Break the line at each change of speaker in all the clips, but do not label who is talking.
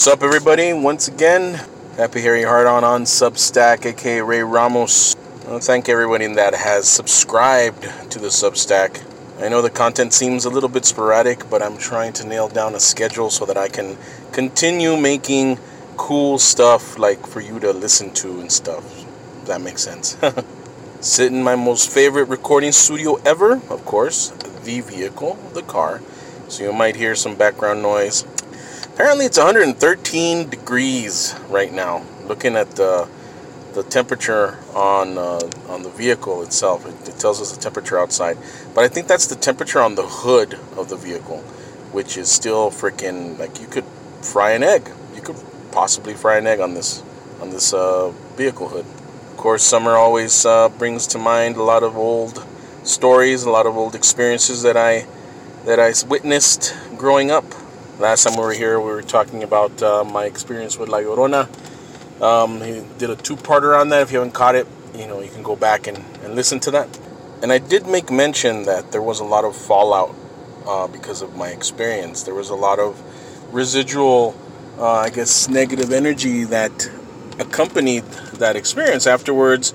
What's up, everybody? Once again, happy Harry Hard on on Substack, aka Ray Ramos. I thank everybody that has subscribed to the Substack. I know the content seems a little bit sporadic, but I'm trying to nail down a schedule so that I can continue making cool stuff like for you to listen to and stuff. If that makes sense. Sit in my most favorite recording studio ever, of course, the vehicle, the car. So you might hear some background noise. Apparently it's 113 degrees right now. Looking at the the temperature on uh, on the vehicle itself, it, it tells us the temperature outside. But I think that's the temperature on the hood of the vehicle, which is still freaking like you could fry an egg. You could possibly fry an egg on this on this uh, vehicle hood. Of course, summer always uh, brings to mind a lot of old stories, a lot of old experiences that I that I witnessed growing up. Last time we were here, we were talking about uh, my experience with La Llorona. Um, he did a two-parter on that. If you haven't caught it, you know you can go back and, and listen to that. And I did make mention that there was a lot of fallout uh, because of my experience. There was a lot of residual, uh, I guess, negative energy that accompanied that experience. Afterwards,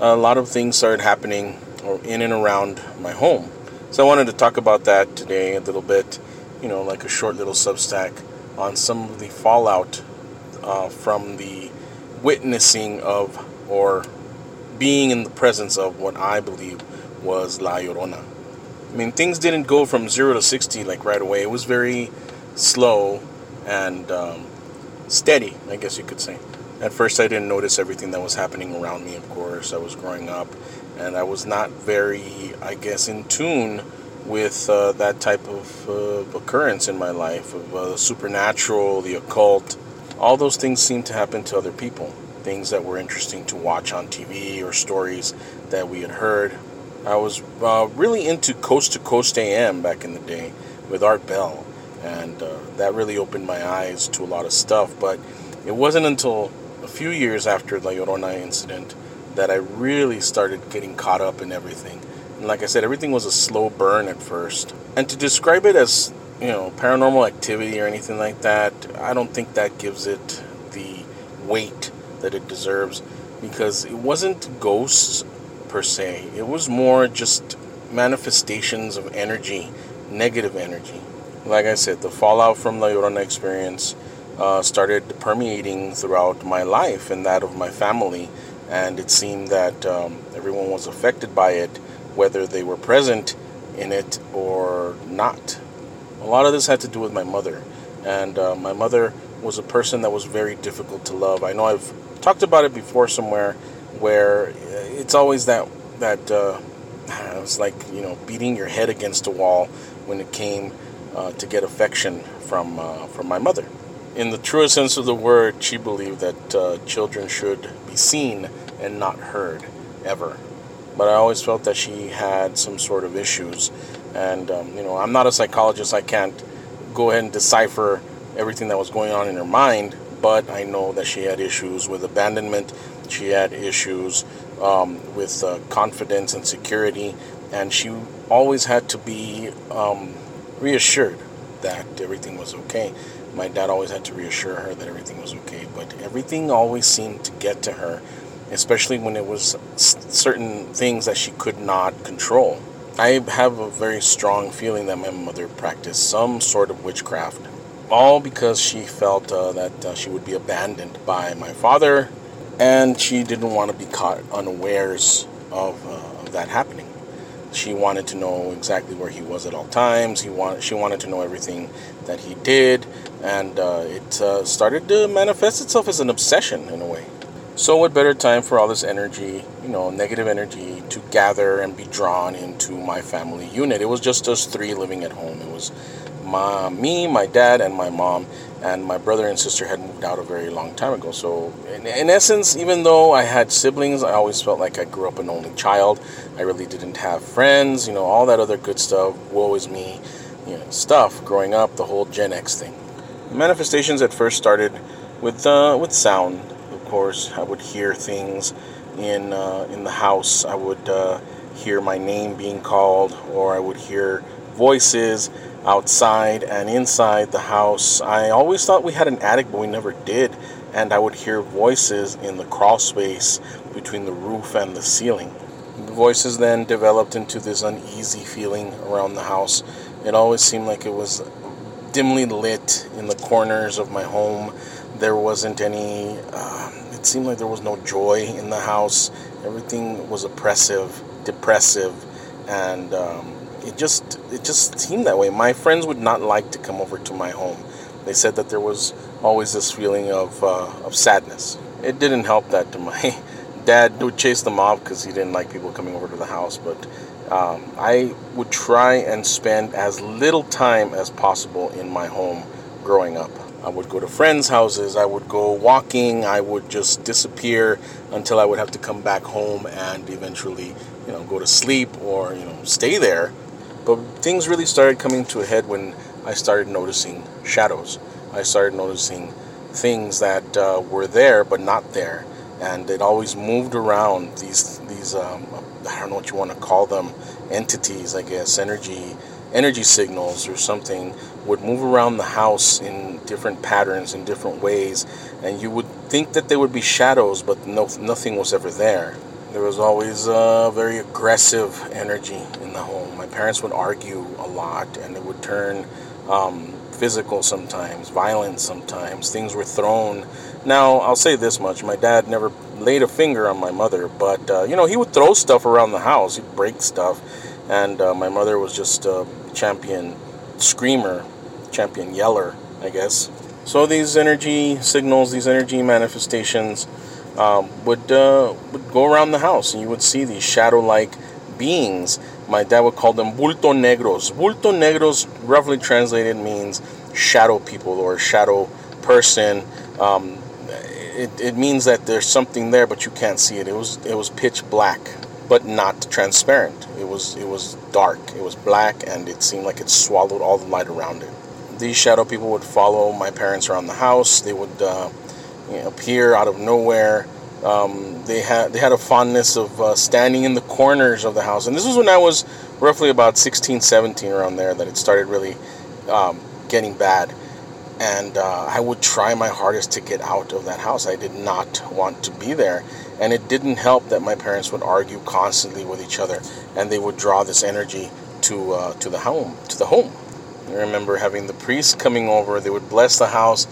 a lot of things started happening in and around my home. So I wanted to talk about that today a little bit you know, like a short little substack on some of the fallout uh, from the witnessing of or being in the presence of what I believe was La Llorona. I mean, things didn't go from zero to 60 like right away. It was very slow and um, steady, I guess you could say. At first, I didn't notice everything that was happening around me, of course. I was growing up and I was not very, I guess, in tune with uh, that type of uh, occurrence in my life of uh, the supernatural, the occult. All those things seem to happen to other people. Things that were interesting to watch on TV or stories that we had heard. I was uh, really into Coast to Coast AM back in the day with Art Bell, and uh, that really opened my eyes to a lot of stuff. But it wasn't until a few years after the Llorona incident that I really started getting caught up in everything like I said, everything was a slow burn at first. And to describe it as, you know, paranormal activity or anything like that, I don't think that gives it the weight that it deserves because it wasn't ghosts per se. It was more just manifestations of energy, negative energy. Like I said, the fallout from the Llorona experience uh, started permeating throughout my life and that of my family, and it seemed that um, everyone was affected by it whether they were present in it or not. A lot of this had to do with my mother, and uh, my mother was a person that was very difficult to love. I know I've talked about it before somewhere, where it's always that that uh, it's like you know beating your head against a wall when it came uh, to get affection from uh, from my mother. In the truest sense of the word, she believed that uh, children should be seen and not heard ever but I always felt that she had some sort of issues. And, um, you know, I'm not a psychologist, I can't go ahead and decipher everything that was going on in her mind, but I know that she had issues with abandonment, she had issues um, with uh, confidence and security, and she always had to be um, reassured that everything was okay. My dad always had to reassure her that everything was okay, but everything always seemed to get to her especially when it was certain things that she could not control. I have a very strong feeling that my mother practiced some sort of witchcraft, all because she felt uh, that uh, she would be abandoned by my father, and she didn't want to be caught unawares of, uh, of that happening. She wanted to know exactly where he was at all times. He want, she wanted to know everything that he did, and uh, it uh, started to manifest itself as an obsession in a way. So, what better time for all this energy, you know, negative energy, to gather and be drawn into my family unit? It was just us three living at home. It was my, me, my dad, and my mom, and my brother and sister had moved out a very long time ago. So, in, in essence, even though I had siblings, I always felt like I grew up an only child. I really didn't have friends, you know, all that other good stuff. Woe is me, you know, stuff growing up, the whole Gen X thing. manifestations at first started with uh, with sound course, I would hear things in uh, in the house. I would uh, hear my name being called, or I would hear voices. outside and inside the house. I always thought we had an attic, but we never did. And I would hear voices in the crawl space between the roof and the ceiling. The voices then developed into this uneasy feeling around the house. It always seemed like it was dimly lit in the corners of my home. There wasn't any, uh, it seemed like there was no joy in the house. Everything was oppressive, depressive, and um, it just it just seemed that way. My friends would not like to come over to my home. They said that there was always this feeling of uh, of sadness. It didn't help that my dad would chase them off because he didn't like people coming over to the house. But um, I would try and spend as little time as possible in my home growing up. I would go to friends' houses, I would go walking, I would just disappear until I would have to come back home and eventually, you know, go to sleep or, you know, stay there but things really started coming to a head when I started noticing shadows. I started noticing things that uh, were there but not there, and it always moved around. These these um, I don't know what you want to call them entities, I guess energy energy signals or something would move around the house in different patterns in different ways, and you would think that they would be shadows, but no nothing was ever there. There was always a very aggressive energy in the home. My parents would argue a lot, and it would turn um, physical sometimes, violent sometimes. Things were thrown. Now, I'll say this much my dad never laid a finger on my mother, but, uh, you know, he would throw stuff around the house, he'd break stuff, and uh, my mother was just a champion screamer, champion yeller, I guess. So these energy signals, these energy manifestations, um, would uh, would go around the house, and you would see these shadow-like beings. My dad would call them bulto negros. Bulto negros, roughly translated, means shadow people or shadow person. Um, it, it means that there's something there, but you can't see it. It was it was pitch black, but not transparent. It was it was dark. It was black, and it seemed like it swallowed all the light around it. These shadow people would follow my parents around the house. They would uh, you know, appear out of nowhere. Um, they had they had a fondness of uh, standing in the corners of the house, and this was when I was roughly about 16, 17, around there that it started really um, getting bad. And uh, I would try my hardest to get out of that house. I did not want to be there, and it didn't help that my parents would argue constantly with each other, and they would draw this energy to uh, to the home, to the home. I remember having the priest coming over. They would bless the house.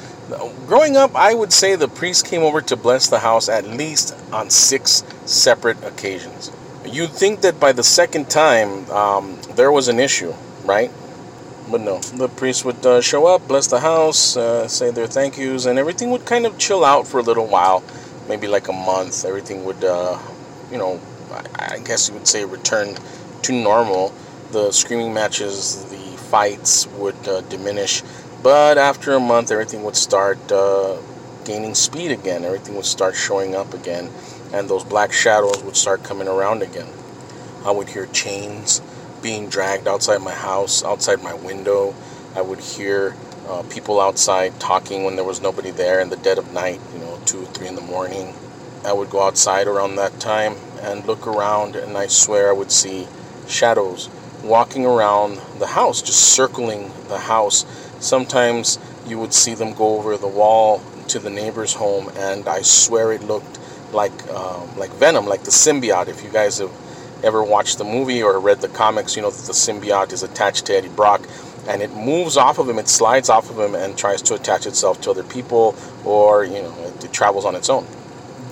Growing up, I would say the priest came over to bless the house at least on six separate occasions. You'd think that by the second time, um, there was an issue, right? But no, the priest would uh, show up, bless the house, uh, say their thank yous, and everything would kind of chill out for a little while, maybe like a month. Everything would, uh, you know, I guess you would say return to normal. The screaming matches, the fights would uh, diminish. But after a month, everything would start uh, gaining speed again. Everything would start showing up again, and those black shadows would start coming around again. I would hear chains being dragged outside my house, outside my window. I would hear uh, people outside talking when there was nobody there in the dead of night, you know, two, three in the morning. I would go outside around that time and look around, and I swear I would see shadows walking around the house, just circling the house. Sometimes you would see them go over the wall to the neighbor's home, and I swear it looked like um, like Venom, like the symbiote. If you guys have ever watched the movie or read the comics, you know that the symbiote is attached to Eddie Brock, and it moves off of him, it slides off of him, and tries to attach itself to other people, or you know, it, it travels on its own.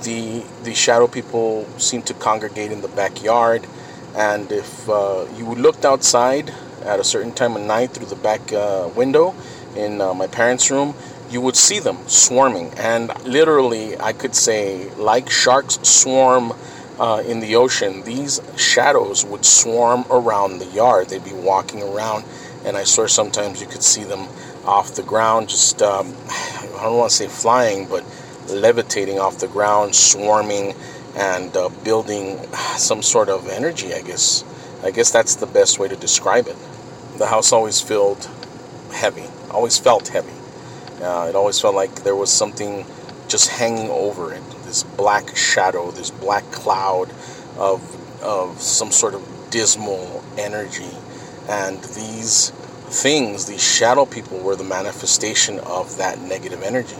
The the shadow people seem to congregate in the backyard and if uh, you looked outside at a certain time of night through the back uh, window in uh, my parents' room, you would see them swarming. And literally, I could say, like sharks swarm uh, in the ocean, these shadows would swarm around the yard. They'd be walking around, and I swear sometimes you could see them off the ground, just, um, I don't want to say flying, but levitating off the ground, swarming and uh, building some sort of energy, I guess. I guess that's the best way to describe it. The house always felt heavy, always felt heavy. Uh, it always felt like there was something just hanging over it this black shadow, this black cloud of, of some sort of dismal energy. And these things, these shadow people, were the manifestation of that negative energy.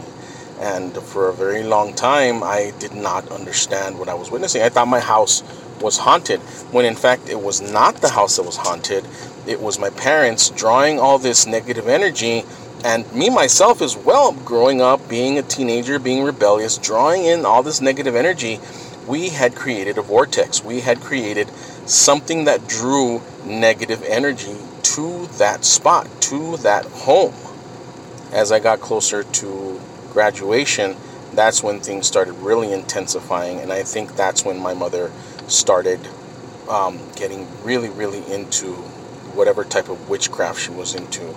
And for a very long time, I did not understand what I was witnessing. I thought my house was haunted, when in fact it was not the house that was haunted. It was my parents drawing all this negative energy, and me myself as well, growing up, being a teenager, being rebellious, drawing in all this negative energy. We had created a vortex. We had created something that drew negative energy to that spot, to that home. As I got closer to graduation, that's when things started really intensifying, and I think that's when my mother started um, getting really, really into whatever type of witchcraft she was into,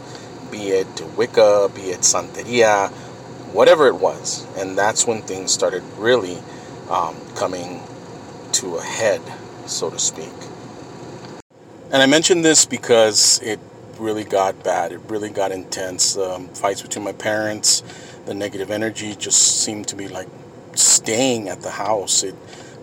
be it Wicca, be it Santeria, whatever it was. And that's when things started really um, coming to a head, so to speak. And I mention this because it really got bad. It really got intense. Um, fights between my parents, the negative energy just seemed to be like staying at the house. It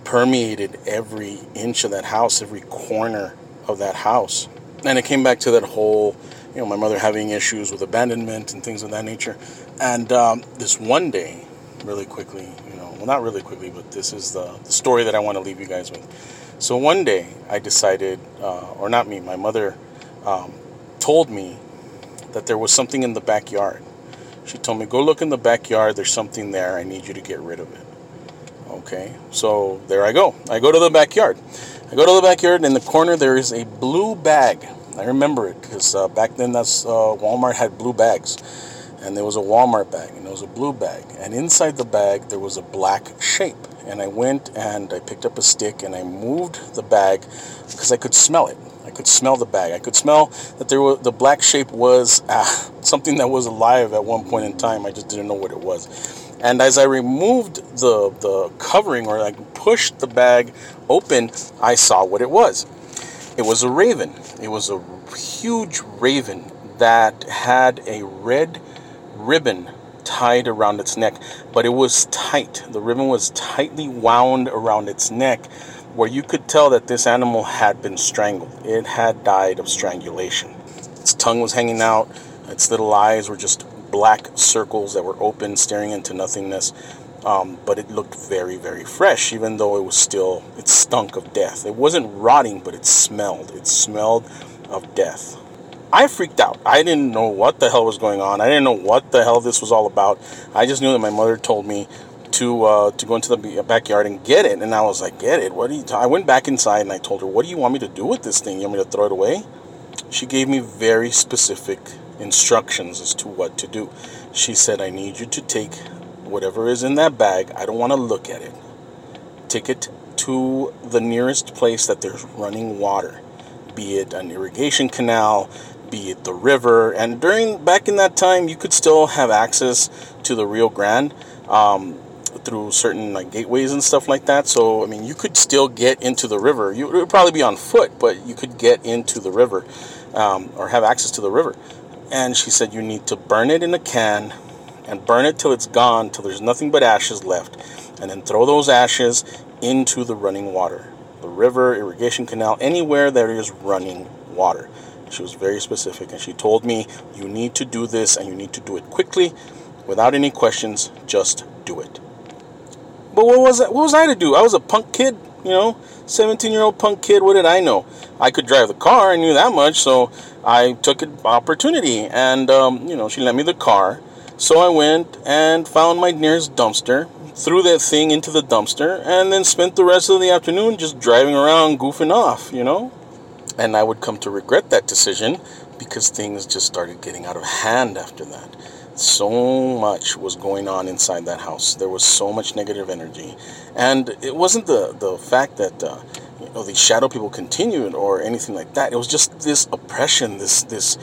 permeated every inch of that house, every corner of that house. And it came back to that whole, you know, my mother having issues with abandonment and things of that nature. And um, this one day, really quickly, you know, well, not really quickly, but this is the, the story that I want to leave you guys with so one day I decided, uh, or not me, my mother um, told me that there was something in the backyard. She told me, go look in the backyard, there's something there, I need you to get rid of it. Okay, so there I go. I go to the backyard. I go to the backyard, in the corner there is a blue bag. I remember it because uh, back then that's uh, Walmart had blue bags. And there was a Walmart bag, and there was a blue bag. And inside the bag, there was a black shape and I went and I picked up a stick and I moved the bag because I could smell it. Could smell the bag. I could smell that there was the black shape was uh, something that was alive at one point in time. I just didn't know what it was. And as I removed the the covering or like pushed the bag open, I saw what it was. It was a raven. It was a huge raven that had a red ribbon tied around its neck, but it was tight. The ribbon was tightly wound around its neck, where you could tell that this animal had been strangled. It had died of strangulation. Its tongue was hanging out, its little eyes were just black circles that were open, staring into nothingness. Um, but it looked very, very fresh, even though it was still, it stunk of death. It wasn't rotting, but it smelled. It smelled of death. I freaked out. I didn't know what the hell was going on. I didn't know what the hell this was all about. I just knew that my mother told me to uh, to go into the backyard and get it, and I was like, "Get it? What do you?" T-? I went back inside and I told her, "What do you want me to do with this thing? You want me to throw it away?" She gave me very specific instructions as to what to do. She said, "I need you to take whatever is in that bag. I don't want to look at it. Take it to the nearest place that there's running water." be it an irrigation canal, be it the river. And during back in that time, you could still have access to the Rio Grande um, through certain like gateways and stuff like that. So I mean, you could still get into the river. You would probably be on foot, but you could get into the river um, or have access to the river. And she said you need to burn it in a can and burn it till it's gone, till there's nothing but ashes left, and then throw those ashes into the running water, the river, irrigation canal, anywhere there is running water. She was very specific and she told me, You need to do this and you need to do it quickly without any questions. Just do it. But what was that? What was I to do? I was a punk kid, you know, 17 year old punk kid. What did I know? I could drive the car. I knew that much. So I took an opportunity and, um, you know, she lent me the car. So I went and found my nearest dumpster, threw that thing into the dumpster, and then spent the rest of the afternoon just driving around goofing off, you know? And I would come to regret that decision because things just started getting out of hand after that. So much was going on inside that house. There was so much negative energy. And it wasn't the, the fact that uh, you know, these shadow people continued or anything like that. It was just this oppression, this, this,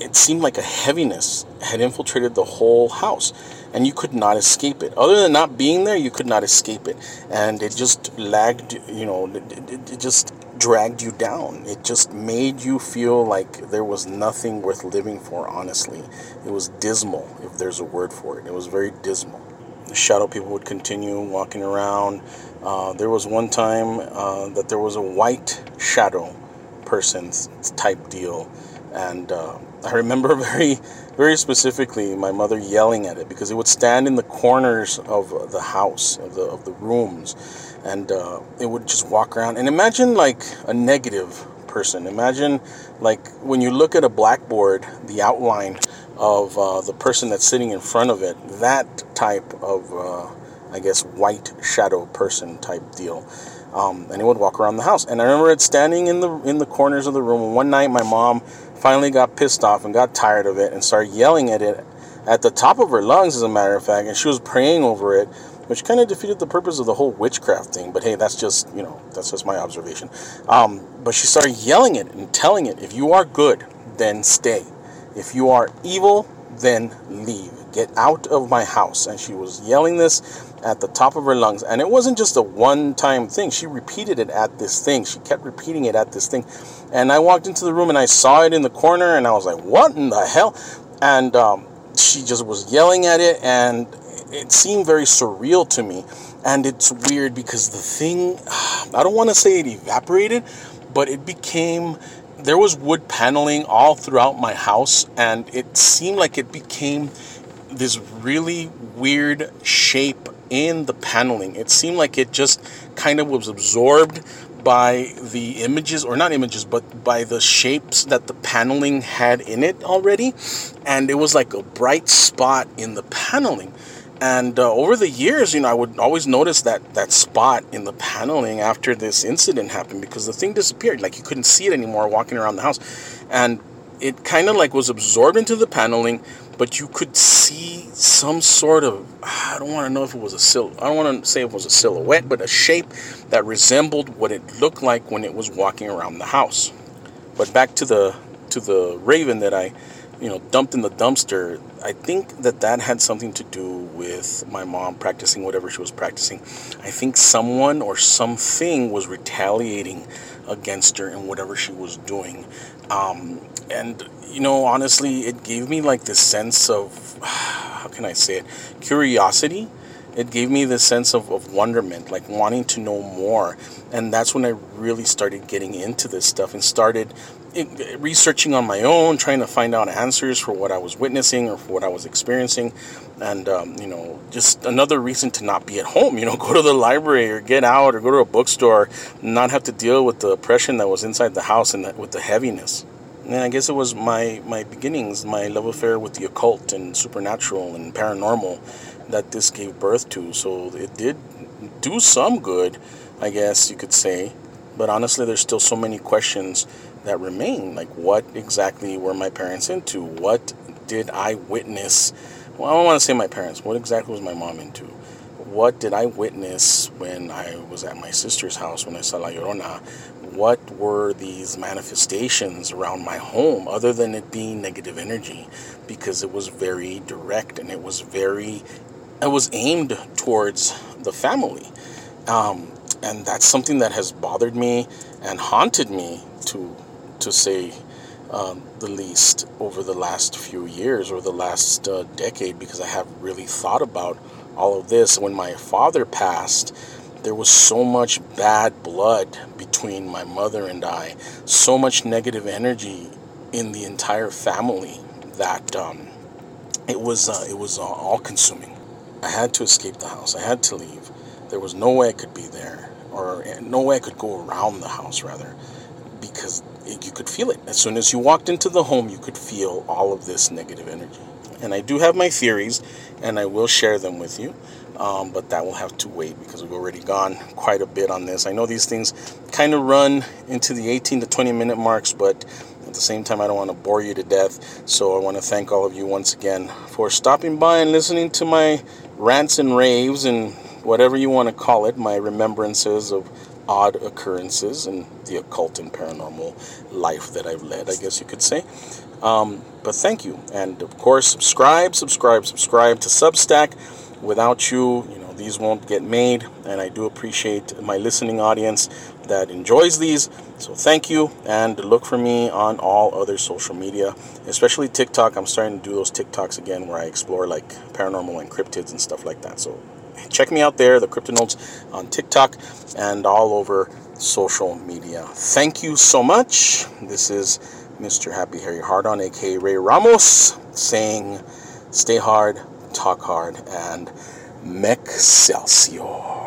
it seemed like a heaviness had infiltrated the whole house and you could not escape it. Other than not being there, you could not escape it. And it just lagged, you know, it, it just dragged you down. It just made you feel like there was nothing worth living for, honestly. It was dismal, if there's a word for it. It was very dismal. The shadow people would continue walking around. Uh, there was one time uh, that there was a white shadow person type deal And uh, I remember very, very specifically my mother yelling at it because it would stand in the corners of the house, of the, of the rooms, and uh, it would just walk around. And imagine like a negative person. Imagine like when you look at a blackboard, the outline of uh, the person that's sitting in front of it, that type of, uh, I guess, white shadow person type deal. Um, and it would walk around the house. And I remember it standing in the in the corners of the room. One night, my mom finally got pissed off and got tired of it and started yelling at it at the top of her lungs, as a matter of fact. And she was praying over it, which kind of defeated the purpose of the whole witchcraft thing. But hey, that's just you know that's just my observation. Um, but she started yelling it and telling it, "If you are good, then stay. If you are evil, then leave. Get out of my house." And she was yelling this at the top of her lungs. And it wasn't just a one time thing. She repeated it at this thing. She kept repeating it at this thing. And I walked into the room and I saw it in the corner and I was like, what in the hell? And um, she just was yelling at it and it seemed very surreal to me. And it's weird because the thing, I don't want to say it evaporated, but it became there was wood paneling all throughout my house and it seemed like it became this really weird shape in the paneling. It seemed like it just kind of was absorbed by the images, or not images, but by the shapes that the paneling had in it already. And it was like a bright spot in the paneling. And uh, over the years, you know, I would always notice that that spot in the paneling after this incident happened because the thing disappeared. Like you couldn't see it anymore walking around the house. And it kind of like was absorbed into the paneling but you could see some sort of I don't want to know if it was a sil I don't want to say it was a silhouette, but a shape that resembled what it looked like when it was walking around the house. But back to the to the raven that I, you know, dumped in the dumpster. I think that that had something to do with my mom practicing whatever she was practicing. I think someone or something was retaliating against her in whatever she was doing. Um, and you know honestly it gave me like this sense of how can i say it curiosity it gave me this sense of, of wonderment like wanting to know more. And that's when i really started getting into this stuff and started researching on my own trying to find out answers for what i was witnessing or for what i was experiencing. And um, you know just another reason to not be at home you know go to the library or get out or go to a bookstore not have to deal with the oppression that was inside the house and with the heaviness. And I guess it was my, my beginnings, my love affair with the occult and supernatural and paranormal that this gave birth to. So it did do some good, I guess you could say. But honestly, there's still so many questions that remain. Like, what exactly were my parents into? What did I witness? Well, I don't want to say my parents. What exactly was my mom into? What did I witness when I was at my sister's house when I saw La Llorona? what were these manifestations around my home other than it being negative energy because it was very direct and it was very it was aimed towards the family um, and that's something that has bothered me and haunted me to to say um, the least over the last few years or the last uh, decade because I have really thought about all of this when my father passed there was so much bad blood between my mother and I, so much negative energy in the entire family that um, it was uh, it was uh, all consuming. I had to escape the house. I had to leave. There was no way I could be there, or no way I could go around the house rather, because it, you could feel it. As soon as you walked into the home, you could feel all of this negative energy. And I do have my theories, and I will share them with you. Um, but that will have to wait because we've already gone quite a bit on this. I know these things kind of run into the 18 to 20 minute marks, but at the same time, I don't want to bore you to death. So I want to thank all of you once again for stopping by and listening to my rants and raves and whatever you want to call it, my remembrances of odd occurrences and the occult and paranormal life that I've led, I guess you could say. Um, but thank you. And of course, subscribe, subscribe, subscribe to Substack without you, you know, these won't get made. And I do appreciate my listening audience that enjoys these. So thank you, and look for me on all other social media, especially TikTok. I'm starting to do those TikToks again where I explore like paranormal and cryptids and stuff like that. So check me out there, the Cryptidnals on TikTok and all over social media. Thank you so much. This is Mr. Happy Harry Hardon, aka Ray Ramos, saying, stay hard, talk hard, and Mexcelsior.